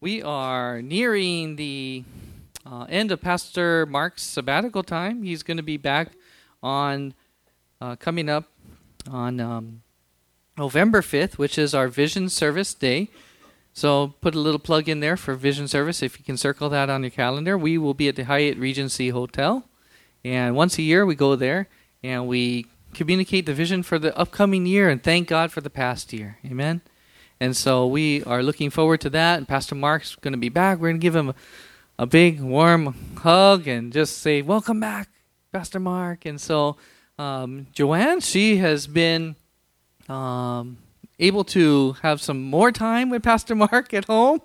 we are nearing the uh, end of Pastor Mark's sabbatical time. He's going to be back on uh, coming up on um, November 5th, which is our Vision Service Day. So put a little plug in there for Vision Service if you can circle that on your calendar. We will be at the Hyatt Regency Hotel. And once a year we go there and we communicate the vision for the upcoming year and thank God for the past year. Amen. And so we are looking forward to that. And Pastor Mark's going to be back. We're going to give him a, big warm hug and just say, Welcome back, Pastor Mark. And so um, Joanne, she has been um, able to have some more time with Pastor Mark at home,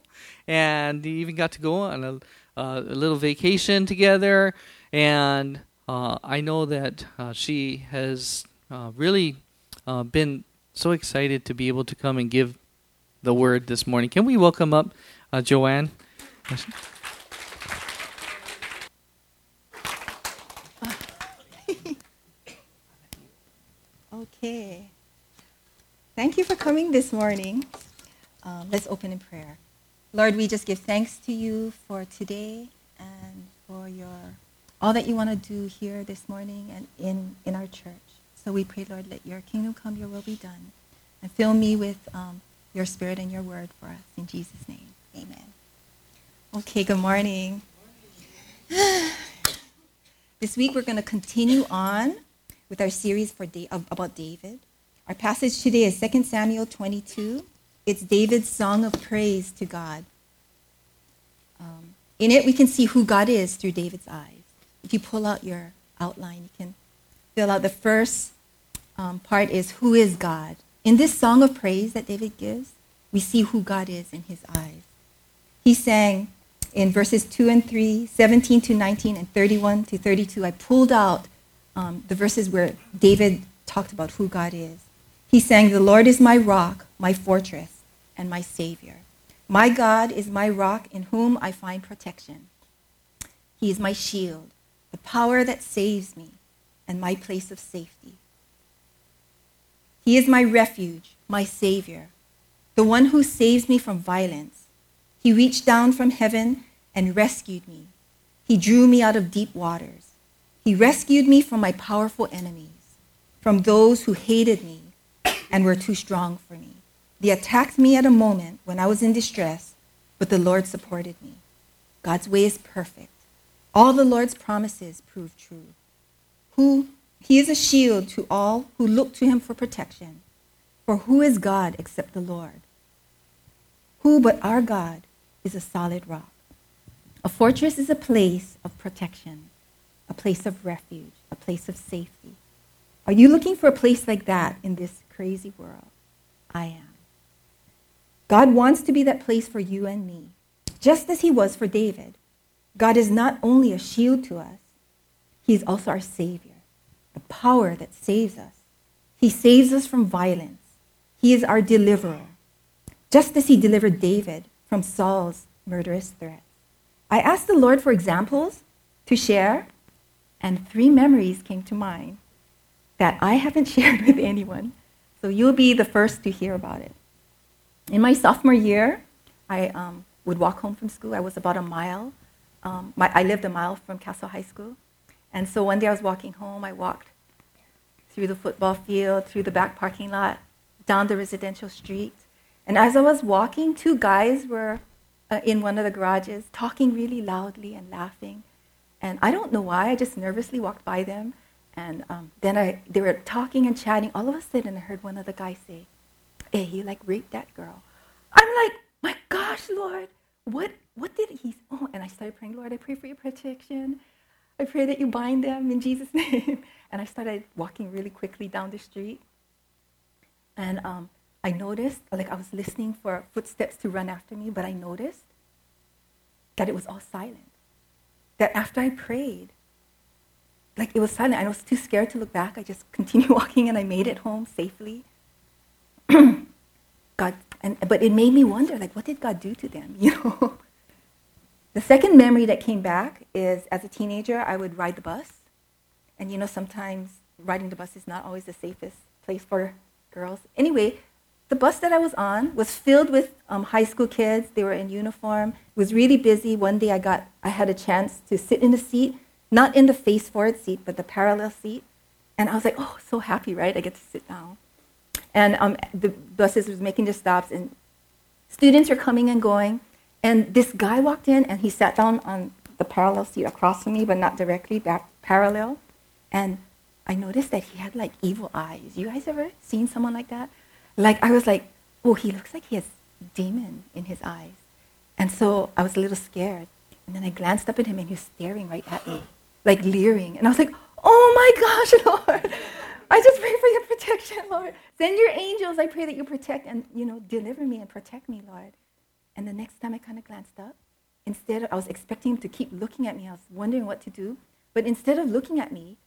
and even got to go on a, a little vacation together. And uh, I know that uh, she has uh, really uh, been so excited to be able to come and give the word this morning. Can we welcome up uh, Joanne? okay. Thank you for coming this morning. Um, let's open in prayer. Lord, we just give thanks to you for today and for your all that you want to do here this morning and in, in our church. So we pray, Lord, let your kingdom come, your will be done. And fill me with um, your spirit and your word for us. In Jesus' name, amen. Okay, good morning. this week we're going to continue on with our series for da- about David. Our passage today is 2 Samuel 22. It's David's song of praise to God. Um, in it, we can see who God is through David's eyes. If you pull out your outline, you can fill out the first um, part is who is God. In this song of praise that David gives, we see who God is in his eyes. He sang in verses 2 and 3, 17 to 19, and 31 to 32. I pulled out um, the verses where David talked about who God is. He sang, The Lord is my rock, my fortress, and my Savior. My God is my rock in whom I find protection. He is my shield, the power that saves me, and my place of safety. He is my refuge, my Savior, the one who saves me from violence. He reached down from heaven and rescued me. He drew me out of deep waters. He rescued me from my powerful enemies, from those who hated me and were too strong for me. They attacked me at a moment when I was in distress, but the Lord supported me. God's way is perfect. All the Lord's promises prove true. Who he is a shield to all who look to him for protection. For who is God except the Lord? Who but our God is a solid rock? A fortress is a place of protection, a place of refuge, a place of safety. Are you looking for a place like that in this crazy world? I am. God wants to be that place for you and me, just as he was for David. God is not only a shield to us, he is also our Savior the power that saves us. He saves us from violence. He is our deliverer, just as he delivered David from Saul's murderous threats. I asked the Lord for examples to share, and three memories came to mind that I haven't shared with anyone. So you'll be the first to hear about it. In my sophomore year, I um, would walk home from school. I was about a mile. Um, my, I lived a mile from Castle High School. And so one day I was walking home. I walked through the football field, through the back parking lot, down the residential street. And as I was walking, two guys were uh, in one of the garages talking really loudly and laughing. And I don't know why, I just nervously walked by them. And um, then I, they were talking and chatting. All of a sudden, I heard one of the guys say, Hey, you like raped that girl. I'm like, My gosh, Lord, what, what did he? Oh, and I started praying, Lord, I pray for your protection. I pray that you bind them in Jesus' name. And I started walking really quickly down the street. And um, I noticed, like I was listening for footsteps to run after me, but I noticed that it was all silent. That after I prayed, like it was silent. I was too scared to look back. I just continued walking and I made it home safely. God, and, but it made me wonder, like, what did God do to them? You know, the second memory that came back is as a teenager, I would ride the bus. And you know, sometimes riding the bus is not always the safest place for girls. Anyway, the bus that I was on was filled with um, high school kids. They were in uniform. It was really busy. One day I got, I had a chance to sit in the seat, not in the face forward seat, but the parallel seat. And I was like, oh, so happy, right? I get to sit down. And um, the buses was making their stops, and students are coming and going. And this guy walked in, and he sat down on the parallel seat across from me, but not directly, back parallel. And I noticed that he had like evil eyes. You guys ever seen someone like that? Like I was like, oh, he looks like he has demon in his eyes. And so I was a little scared. And then I glanced up at him and he was staring right at me, like leering. And I was like, oh my gosh, Lord. I just pray for your protection, Lord. Send your angels. I pray that you protect and, you know, deliver me and protect me, Lord. And the next time I kind of glanced up, instead I was expecting him to keep looking at me. I was wondering what to do. But instead of looking at me,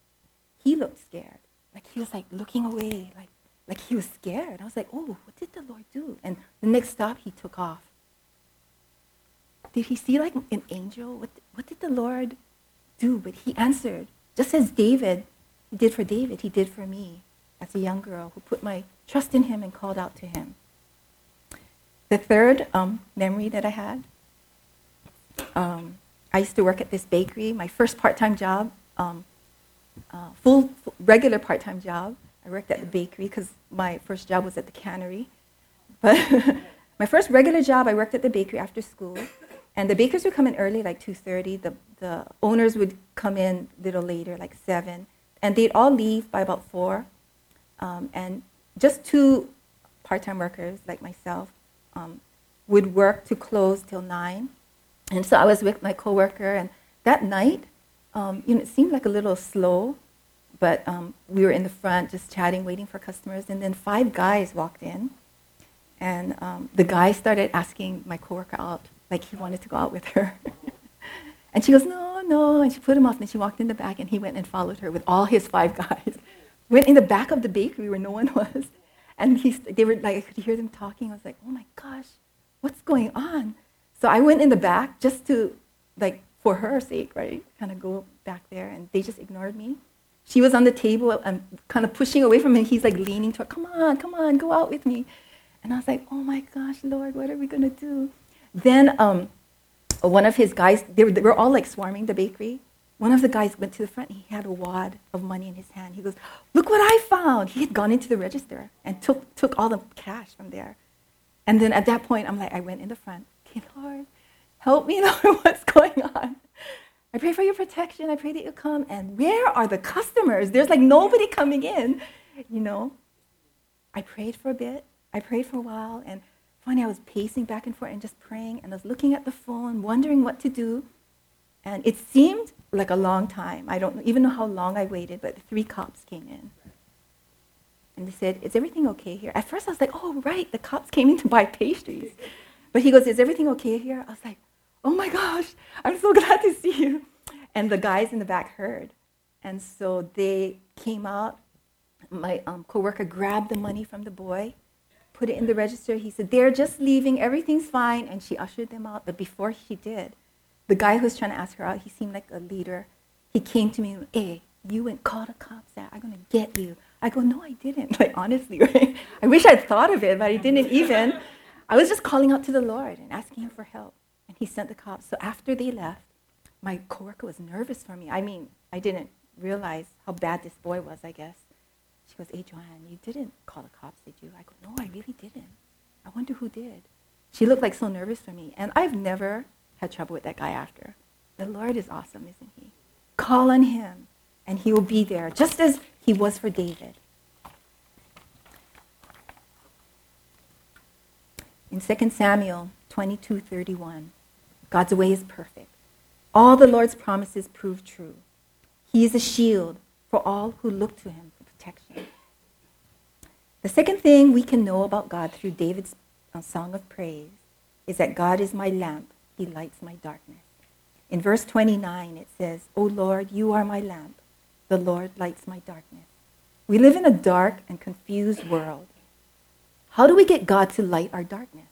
he looked scared. Like he was like looking away, like like he was scared. I was like, oh, what did the Lord do? And the next stop, he took off. Did he see like an angel? What, what did the Lord do? But he answered, just as David, he did for David, he did for me as a young girl who put my trust in him and called out to him. The third um, memory that I had, um, I used to work at this bakery, my first part-time job, um, uh, full, full, regular part-time job. I worked at the bakery because my first job was at the cannery. But my first regular job, I worked at the bakery after school. And the bakers would come in early, like 2.30. The, the owners would come in a little later, like 7. And they'd all leave by about 4. Um, and just two part-time workers, like myself, um, would work to close till 9. And so I was with my coworker. And that night, um, you know, it seemed like a little slow but um, we were in the front just chatting, waiting for customers, and then five guys walked in, and um, the guy started asking my coworker out, like he wanted to go out with her. and she goes, no, no, and she put him off, and she walked in the back, and he went and followed her with all his five guys. went in the back of the bakery where no one was, and he, they were like, I could hear them talking. I was like, oh my gosh, what's going on? So I went in the back just to, like, for her sake, right, kind of go back there, and they just ignored me. She was on the table and kind of pushing away from him. He's like leaning to her, come on, come on, go out with me. And I was like, oh my gosh, Lord, what are we going to do? Then um, one of his guys, they were, they were all like swarming the bakery. One of the guys went to the front. He had a wad of money in his hand. He goes, look what I found. He had gone into the register and took, took all the cash from there. And then at that point, I'm like, I went in the front. Okay, Lord, help me, Lord, what's going on? I pray for your protection. I pray that you come. And where are the customers? There's like nobody coming in, you know. I prayed for a bit. I prayed for a while. And finally, I was pacing back and forth and just praying. And I was looking at the phone, wondering what to do. And it seemed like a long time. I don't even know how long I waited, but three cops came in. And they said, Is everything okay here? At first, I was like, Oh, right, the cops came in to buy pastries. But he goes, Is everything okay here? I was like, oh my gosh, I'm so glad to see you. And the guys in the back heard. And so they came out. My um, coworker grabbed the money from the boy, put it in the register. He said, they're just leaving. Everything's fine. And she ushered them out. But before she did, the guy who was trying to ask her out, he seemed like a leader. He came to me, hey, you went call the cops out. I'm going to get you. I go, no, I didn't. Like, honestly, right? I wish I'd thought of it, but I didn't even. I was just calling out to the Lord and asking him for help and he sent the cops. So after they left, my coworker was nervous for me. I mean, I didn't realize how bad this boy was, I guess. She goes, Hey, Joanne, you didn't call the cops, did you? I go, No, I really didn't. I wonder who did. She looked like so nervous for me. And I've never had trouble with that guy after. The Lord is awesome, isn't he? Call on him, and he will be there, just as he was for David. In 2 Samuel 22:31. God's way is perfect. All the Lord's promises prove true. He is a shield for all who look to him for protection. The second thing we can know about God through David's uh, song of praise is that God is my lamp, he lights my darkness. In verse 29, it says, O Lord, you are my lamp. The Lord lights my darkness. We live in a dark and confused world. How do we get God to light our darkness?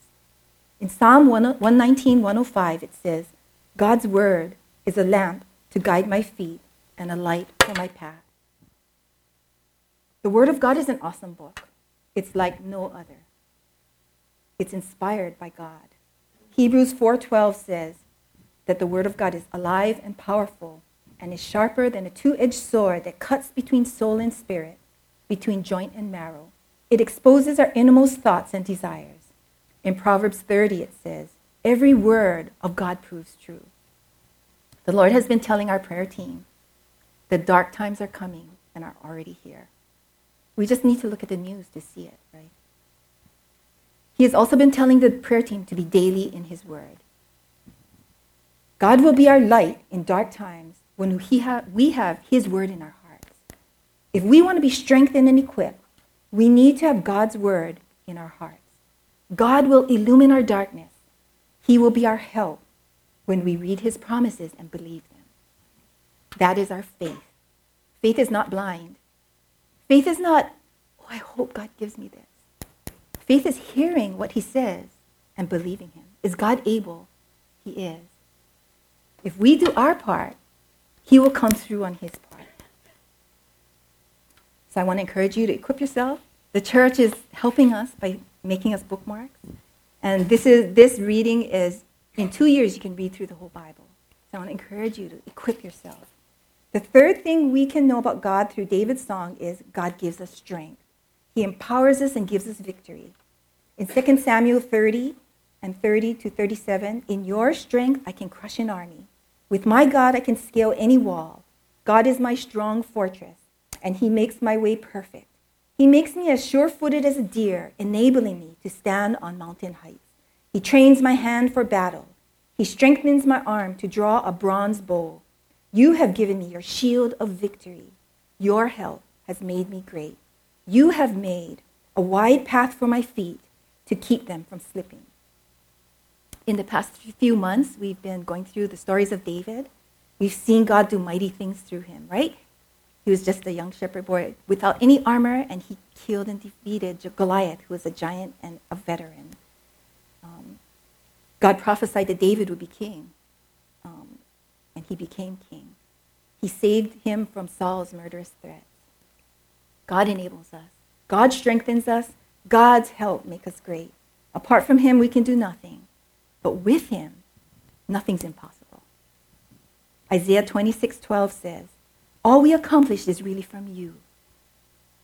In Psalm 119, 105, it says, God's word is a lamp to guide my feet and a light for my path. The Word of God is an awesome book. It's like no other. It's inspired by God. Hebrews 4:12 says that the word of God is alive and powerful and is sharper than a two-edged sword that cuts between soul and spirit, between joint and marrow. It exposes our innermost thoughts and desires. In Proverbs 30 it says, "Every word of God proves true." The Lord has been telling our prayer team the dark times are coming and are already here. We just need to look at the news to see it, right? He has also been telling the prayer team to be daily in His Word. God will be our light in dark times when we have His Word in our hearts. If we want to be strengthened and equipped, we need to have God's Word in our hearts. God will illumine our darkness. He will be our help when we read His promises and believe them. That is our faith. Faith is not blind. Faith is not, oh, I hope God gives me this. Faith is hearing what he says and believing him. Is God able? He is. If we do our part, he will come through on his part. So I want to encourage you to equip yourself. The church is helping us by making us bookmarks. And this is this reading is in two years you can read through the whole Bible. So I want to encourage you to equip yourself. The third thing we can know about God through David's song is God gives us strength. He empowers us and gives us victory. In 2 Samuel 30 and 30 to 37, in your strength I can crush an army. With my God I can scale any wall. God is my strong fortress, and he makes my way perfect. He makes me as sure footed as a deer, enabling me to stand on mountain heights. He trains my hand for battle. He strengthens my arm to draw a bronze bow. You have given me your shield of victory. Your help has made me great. You have made a wide path for my feet to keep them from slipping. In the past few months, we've been going through the stories of David. We've seen God do mighty things through him, right? He was just a young shepherd boy without any armor, and he killed and defeated Goliath, who was a giant and a veteran. Um, God prophesied that David would be king and he became king. He saved him from Saul's murderous threats. God enables us. God strengthens us. God's help makes us great. Apart from him, we can do nothing. But with him, nothing's impossible. Isaiah 26:12 says, "All we accomplish is really from you."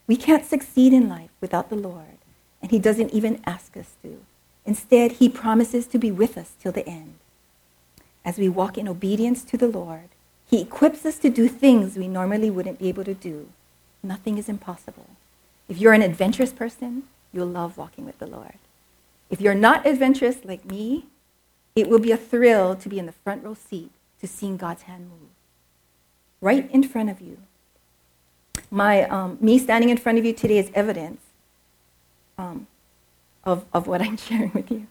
We can't succeed in life without the Lord, and he doesn't even ask us to. Instead, he promises to be with us till the end as we walk in obedience to the Lord, He equips us to do things we normally wouldn't be able to do. Nothing is impossible. If you're an adventurous person, you'll love walking with the Lord. If you're not adventurous like me, it will be a thrill to be in the front row seat to seeing God's hand move. Right in front of you. My, um, me standing in front of you today is evidence um, of, of what I'm sharing with you.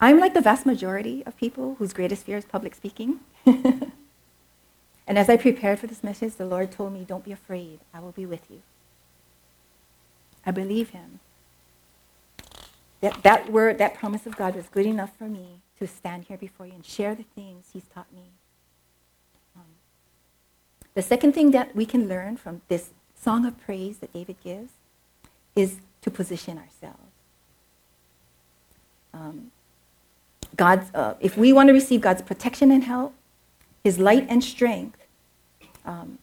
I'm like the vast majority of people whose greatest fear is public speaking. and as I prepared for this message, the Lord told me, Don't be afraid, I will be with you. I believe Him. That, that word, that promise of God was good enough for me to stand here before you and share the things He's taught me. Um, the second thing that we can learn from this song of praise that David gives is to position ourselves. Um, God's, uh, if we want to receive God's protection and help, His light and strength, um,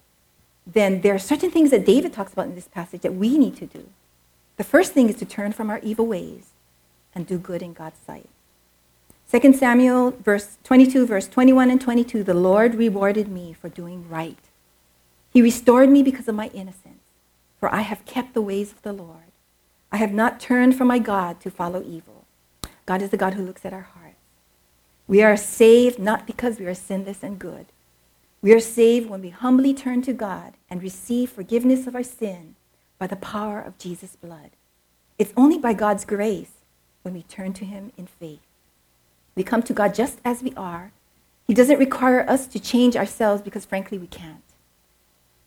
then there are certain things that David talks about in this passage that we need to do. The first thing is to turn from our evil ways and do good in God's sight. 2 Samuel verse 22, verse 21 and 22, the Lord rewarded me for doing right. He restored me because of my innocence, for I have kept the ways of the Lord. I have not turned from my God to follow evil. God is the God who looks at our heart. We are saved not because we are sinless and good. We are saved when we humbly turn to God and receive forgiveness of our sin by the power of Jesus' blood. It's only by God's grace when we turn to Him in faith. We come to God just as we are. He doesn't require us to change ourselves because, frankly, we can't.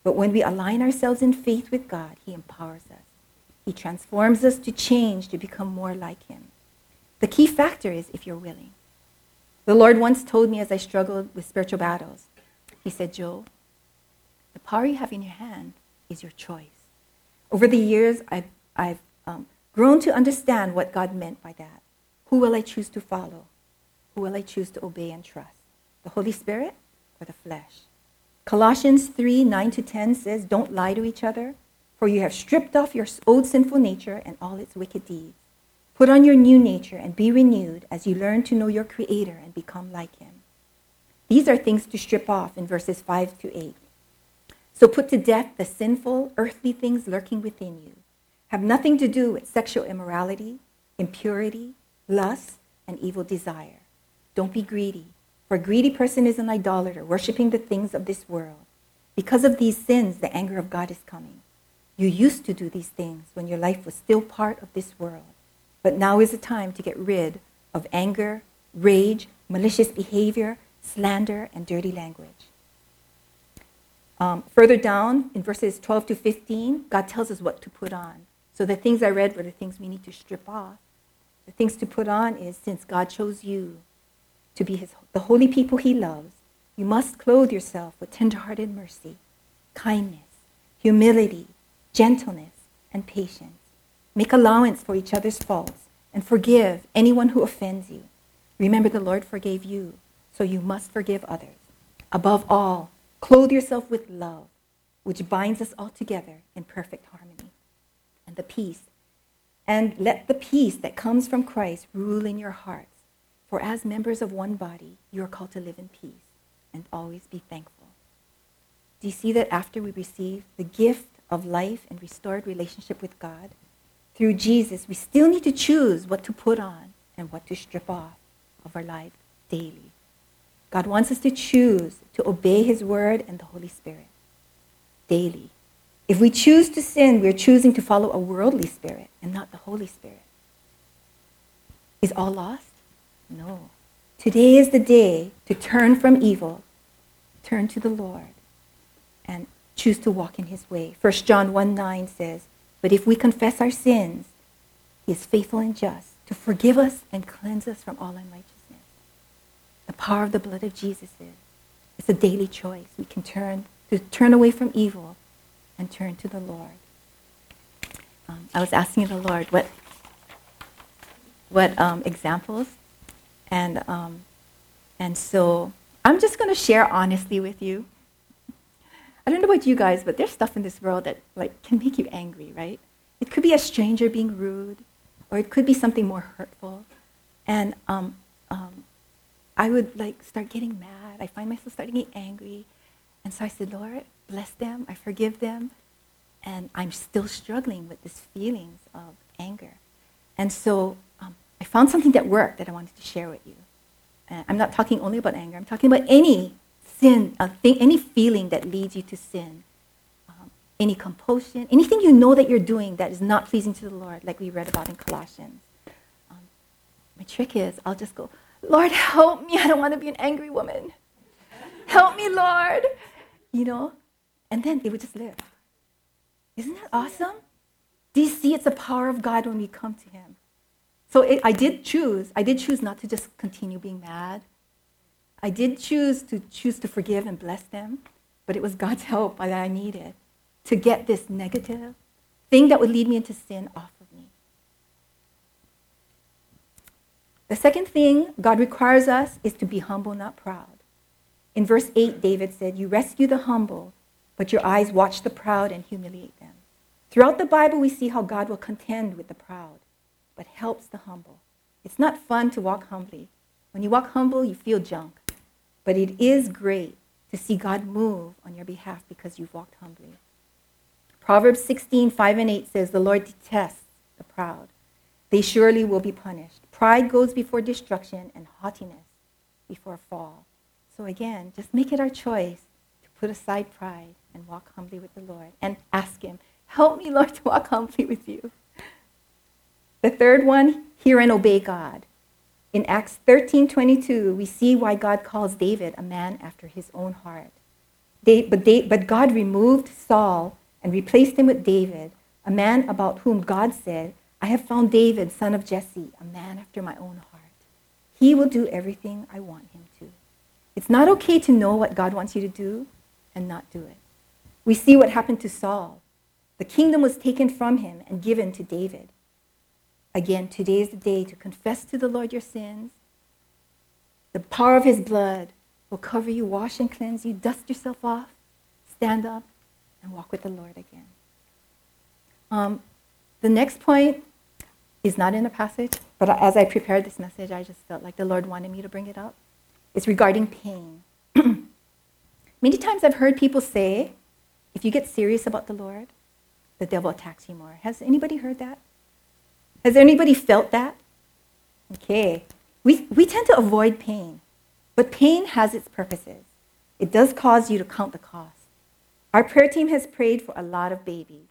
But when we align ourselves in faith with God, He empowers us. He transforms us to change to become more like Him. The key factor is if you're willing. The Lord once told me as I struggled with spiritual battles, He said, Joe, the power you have in your hand is your choice. Over the years, I've, I've um, grown to understand what God meant by that. Who will I choose to follow? Who will I choose to obey and trust? The Holy Spirit or the flesh? Colossians 3 9 to 10 says, Don't lie to each other, for you have stripped off your old sinful nature and all its wicked deeds. Put on your new nature and be renewed as you learn to know your Creator and become like Him. These are things to strip off in verses 5 to 8. So put to death the sinful, earthly things lurking within you. Have nothing to do with sexual immorality, impurity, lust, and evil desire. Don't be greedy, for a greedy person is an idolater, worshiping the things of this world. Because of these sins, the anger of God is coming. You used to do these things when your life was still part of this world. But now is the time to get rid of anger, rage, malicious behavior, slander, and dirty language. Um, further down in verses 12 to 15, God tells us what to put on. So the things I read were the things we need to strip off. The things to put on is since God chose you to be his, the holy people he loves, you must clothe yourself with tenderhearted mercy, kindness, humility, gentleness, and patience. Make allowance for each other's faults and forgive anyone who offends you. Remember, the Lord forgave you, so you must forgive others. Above all, clothe yourself with love, which binds us all together in perfect harmony. And the peace and let the peace that comes from Christ rule in your hearts. For as members of one body, you are called to live in peace and always be thankful. Do you see that after we receive the gift of life and restored relationship with God, through Jesus, we still need to choose what to put on and what to strip off of our life daily. God wants us to choose to obey his word and the Holy Spirit daily. If we choose to sin, we're choosing to follow a worldly spirit and not the Holy Spirit. Is all lost? No. Today is the day to turn from evil, turn to the Lord, and choose to walk in his way. 1 John 1 9 says, But if we confess our sins, he is faithful and just to forgive us and cleanse us from all unrighteousness. The power of the blood of Jesus is. It's a daily choice. We can turn to turn away from evil and turn to the Lord. Um, I was asking the Lord what what um, examples, and um, and so I'm just going to share honestly with you. I don't know about you guys, but there's stuff in this world that like can make you angry, right? It could be a stranger being rude, or it could be something more hurtful, and um, um, I would like start getting mad. I find myself starting to get angry, and so I said, Lord, bless them, I forgive them, and I'm still struggling with these feelings of anger. And so um, I found something that worked that I wanted to share with you. I'm not talking only about anger, I'm talking about any sin, uh, thing, any feeling that leads you to sin, um, any compulsion, anything you know that you're doing that is not pleasing to the Lord, like we read about in Colossians. Um, my trick is I'll just go, Lord, help me. I don't want to be an angry woman. Help me, Lord you know, and then it would just live. Isn't that awesome? Do you see it's the power of God when we come to Him? So it, I did choose. I did choose not to just continue being mad. I did choose to choose to forgive and bless them, but it was God's help that I needed to get this negative thing that would lead me into sin off of me. The second thing God requires us is to be humble, not proud. In verse 8, David said, You rescue the humble, but your eyes watch the proud and humiliate them. Throughout the Bible, we see how God will contend with the proud, but helps the humble. It's not fun to walk humbly. When you walk humble, you feel junk. But it is great to see God move on your behalf because you've walked humbly. Proverbs 16, 5 and 8 says, The Lord detests the proud. They surely will be punished. Pride goes before destruction, and haughtiness before fall. So again, just make it our choice to put aside pride and walk humbly with the Lord and ask Him, Help me, Lord, to walk humbly with you. The third one, hear and obey God. In Acts 13:22, we see why God calls David a man after his own heart. But God removed Saul and replaced him with David, a man about whom God said, I have found David, son of Jesse, a man after my own heart. He will do everything I want him to. It's not okay to know what God wants you to do and not do it. We see what happened to Saul. The kingdom was taken from him and given to David. Again, today is the day to confess to the Lord your sins. The power of his blood will cover you, wash and cleanse you, dust yourself off, stand up, and walk with the Lord again. Um, the next point is not in the passage, but as I prepared this message, I just felt like the Lord wanted me to bring it up. It's regarding pain. Many times I've heard people say, if you get serious about the Lord, the devil attacks you more. Has anybody heard that? Has anybody felt that? Okay. We, we tend to avoid pain, but pain has its purposes. It does cause you to count the cost. Our prayer team has prayed for a lot of babies.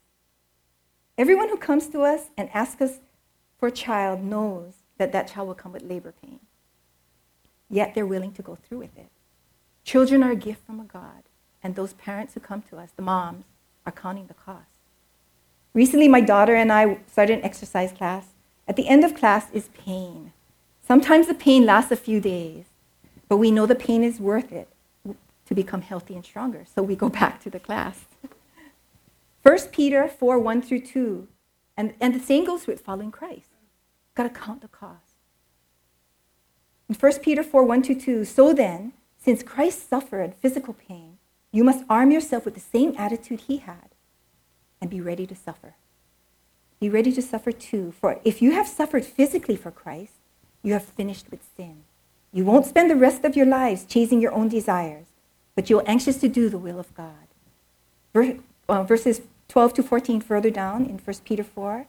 Everyone who comes to us and asks us for a child knows that that child will come with labor pain. Yet they're willing to go through with it. Children are a gift from a God, and those parents who come to us, the moms, are counting the cost. Recently, my daughter and I started an exercise class. At the end of class is pain. Sometimes the pain lasts a few days, but we know the pain is worth it to become healthy and stronger, so we go back to the class. 1 Peter 4 1 through 2. And, and the same goes with following Christ. Got to count the cost. In 1 Peter 4 1 to 2, so then, since Christ suffered physical pain, you must arm yourself with the same attitude he had and be ready to suffer. Be ready to suffer too, for if you have suffered physically for Christ, you have finished with sin. You won't spend the rest of your lives chasing your own desires, but you're anxious to do the will of God. Uh, verses 12 to 14 further down in 1 Peter 4.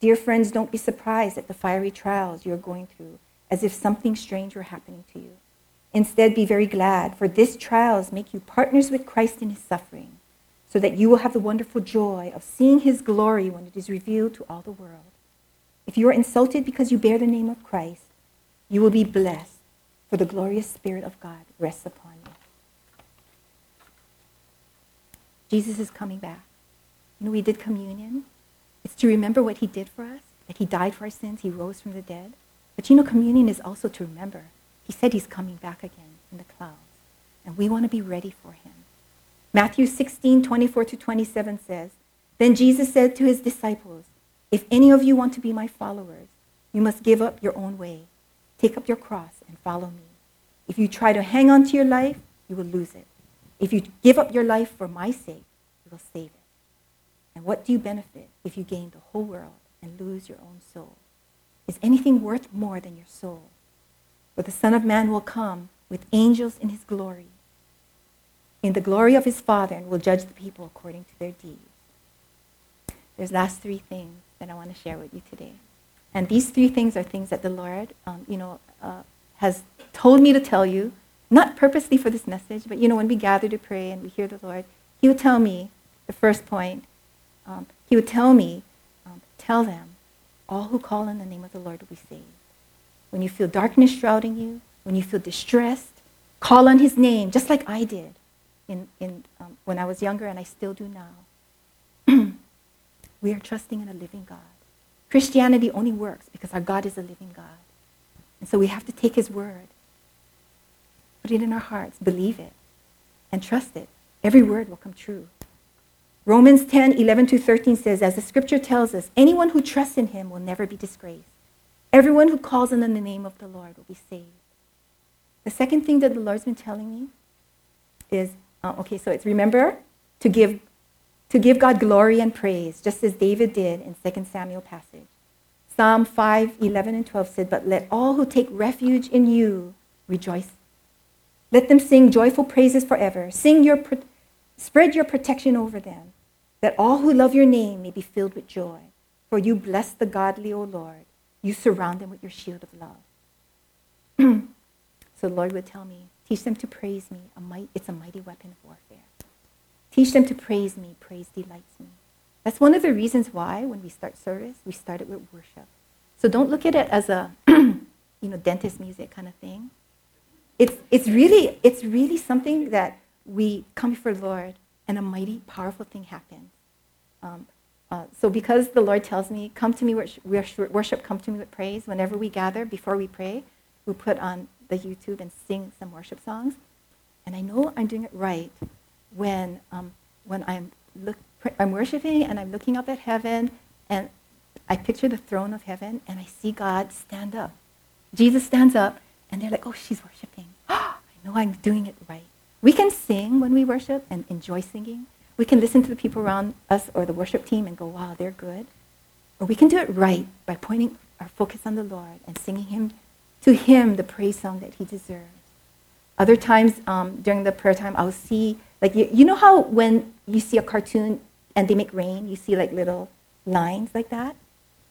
Dear friends, don't be surprised at the fiery trials you're going through, as if something strange were happening to you. Instead, be very glad, for these trials make you partners with Christ in his suffering, so that you will have the wonderful joy of seeing his glory when it is revealed to all the world. If you are insulted because you bear the name of Christ, you will be blessed, for the glorious Spirit of God rests upon you. Jesus is coming back. You know, we did communion. It's to remember what he did for us, that he died for our sins, he rose from the dead. But you know, communion is also to remember. He said he's coming back again in the clouds. And we want to be ready for him. Matthew 16, 24 to 27 says, Then Jesus said to his disciples, If any of you want to be my followers, you must give up your own way. Take up your cross and follow me. If you try to hang on to your life, you will lose it. If you give up your life for my sake, you will save it. And what do you benefit if you gain the whole world and lose your own soul? Is anything worth more than your soul? For the Son of Man will come with angels in his glory, in the glory of his Father, and will judge the people according to their deeds. There's last three things that I want to share with you today. And these three things are things that the Lord, um, you know, uh, has told me to tell you not purposely for this message, but you know, when we gather to pray and we hear the Lord, He would tell me the first point. Um, he would tell me, um, tell them, all who call on the name of the Lord will be saved. When you feel darkness shrouding you, when you feel distressed, call on His name, just like I did in, in, um, when I was younger, and I still do now. we are trusting in a living God. Christianity only works because our God is a living God. And so we have to take His word Put it in our hearts, believe it, and trust it. Every word will come true. Romans 10, 11 to 13 says, as the scripture tells us, anyone who trusts in him will never be disgraced. Everyone who calls on the name of the Lord will be saved. The second thing that the Lord's been telling me is, uh, okay, so it's remember to give, to give God glory and praise, just as David did in 2 Samuel passage. Psalm 5, 11 and 12 said, But let all who take refuge in you rejoice let them sing joyful praises forever. Sing your, spread your protection over them, that all who love your name may be filled with joy. For you bless the godly, O Lord. You surround them with your shield of love. so the Lord would tell me, teach them to praise me. A might, it's a mighty weapon of warfare. Teach them to praise me. Praise delights me. That's one of the reasons why when we start service, we start it with worship. So don't look at it as a, you know, dentist music kind of thing it's, it's, really, it's really something that we come before the Lord and a mighty, powerful thing happens. Um, uh, so because the Lord tells me, come to me, worship, worship, come to me with praise, whenever we gather, before we pray, we put on the YouTube and sing some worship songs. And I know I'm doing it right when, um, when I'm, look, I'm worshiping and I'm looking up at heaven and I picture the throne of heaven and I see God stand up. Jesus stands up and they're like, oh, she's worshiping. I know I'm doing it right. We can sing when we worship and enjoy singing. We can listen to the people around us or the worship team and go, wow, they're good. Or we can do it right by pointing our focus on the Lord and singing him to him the praise song that he deserves. Other times um, during the prayer time, I'll see, like, you, you know how when you see a cartoon and they make rain, you see like little lines like that?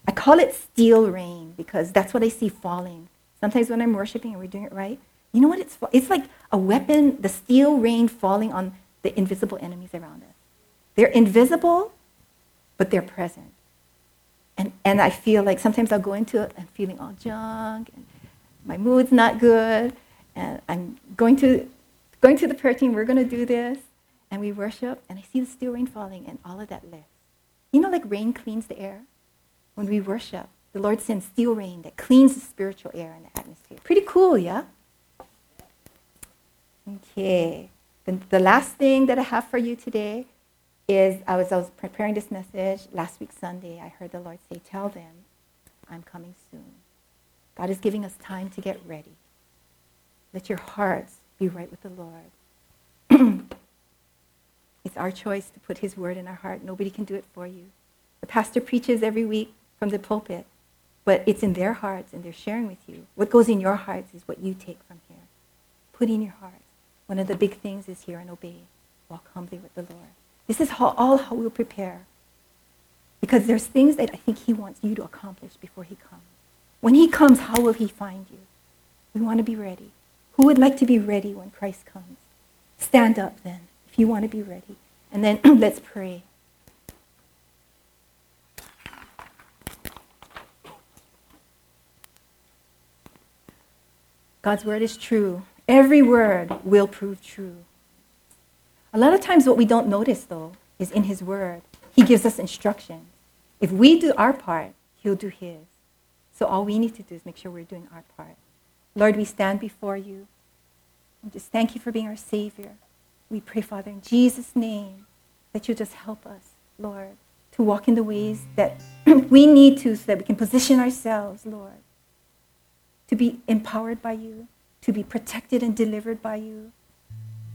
I call it steel rain because that's what I see falling. Sometimes when I'm worshiping and we're doing it right, you know what it's? It's like a weapon, the steel rain falling on the invisible enemies around us. They're invisible, but they're present. And, and I feel like sometimes I'll go into it and feeling all junk, and my mood's not good, and I'm going to, going to the prayer team, we're going to do this, and we worship, and I see the steel rain falling, and all of that lifts. You know, like rain cleans the air? When we worship, the Lord sends steel rain that cleans the spiritual air and the atmosphere. Pretty cool, yeah? Okay. The last thing that I have for you today is I was, I was preparing this message last week, Sunday. I heard the Lord say, Tell them I'm coming soon. God is giving us time to get ready. Let your hearts be right with the Lord. it's our choice to put His word in our heart. Nobody can do it for you. The pastor preaches every week from the pulpit, but it's in their hearts and they're sharing with you. What goes in your hearts is what you take from here. Put in your heart. One of the big things is hear and obey. Walk humbly with the Lord. This is how, all how we'll prepare. Because there's things that I think he wants you to accomplish before he comes. When he comes, how will he find you? We want to be ready. Who would like to be ready when Christ comes? Stand up then, if you want to be ready. And then let's pray. God's word is true. Every word will prove true. A lot of times, what we don't notice, though, is in His Word, He gives us instructions. If we do our part, He'll do His. So all we need to do is make sure we're doing our part. Lord, we stand before you. And just thank you for being our Savior. We pray, Father, in Jesus' name, that you just help us, Lord, to walk in the ways that we need to so that we can position ourselves, Lord, to be empowered by you, to be protected and delivered by you,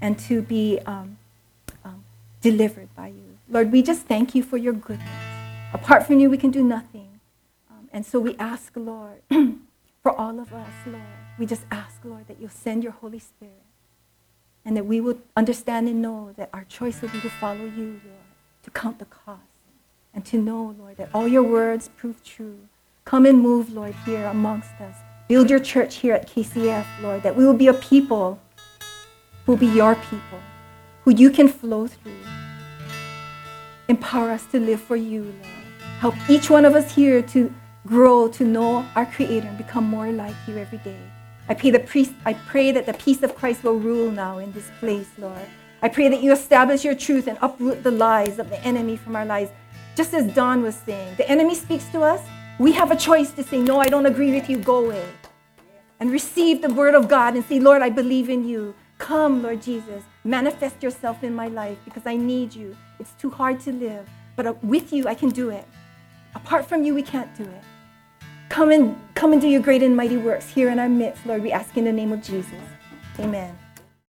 and to be um, delivered by you. Lord, we just thank you for your goodness. Apart from you, we can do nothing. Um, and so we ask, Lord, for all of us, Lord, we just ask, Lord, that you'll send your Holy Spirit and that we will understand and know that our choice will be to follow you, Lord, to count the cost, and to know, Lord, that all your words prove true. Come and move, Lord, here amongst us. Build your church here at KCF, Lord, that we will be a people who will be your people who you can flow through. Empower us to live for you, Lord. Help each one of us here to grow to know our Creator and become more like you every day. I pray, the priest, I pray that the peace of Christ will rule now in this place, Lord. I pray that you establish your truth and uproot the lies of the enemy from our lives. Just as Don was saying, the enemy speaks to us. We have a choice to say, No, I don't agree with you, go away. And receive the word of God and say, Lord, I believe in you. Come, Lord Jesus, manifest yourself in my life because I need you. It's too hard to live, but uh, with you, I can do it. Apart from you, we can't do it. Come and come and do your great and mighty works here in our midst, Lord. We ask in the name of Jesus. Amen.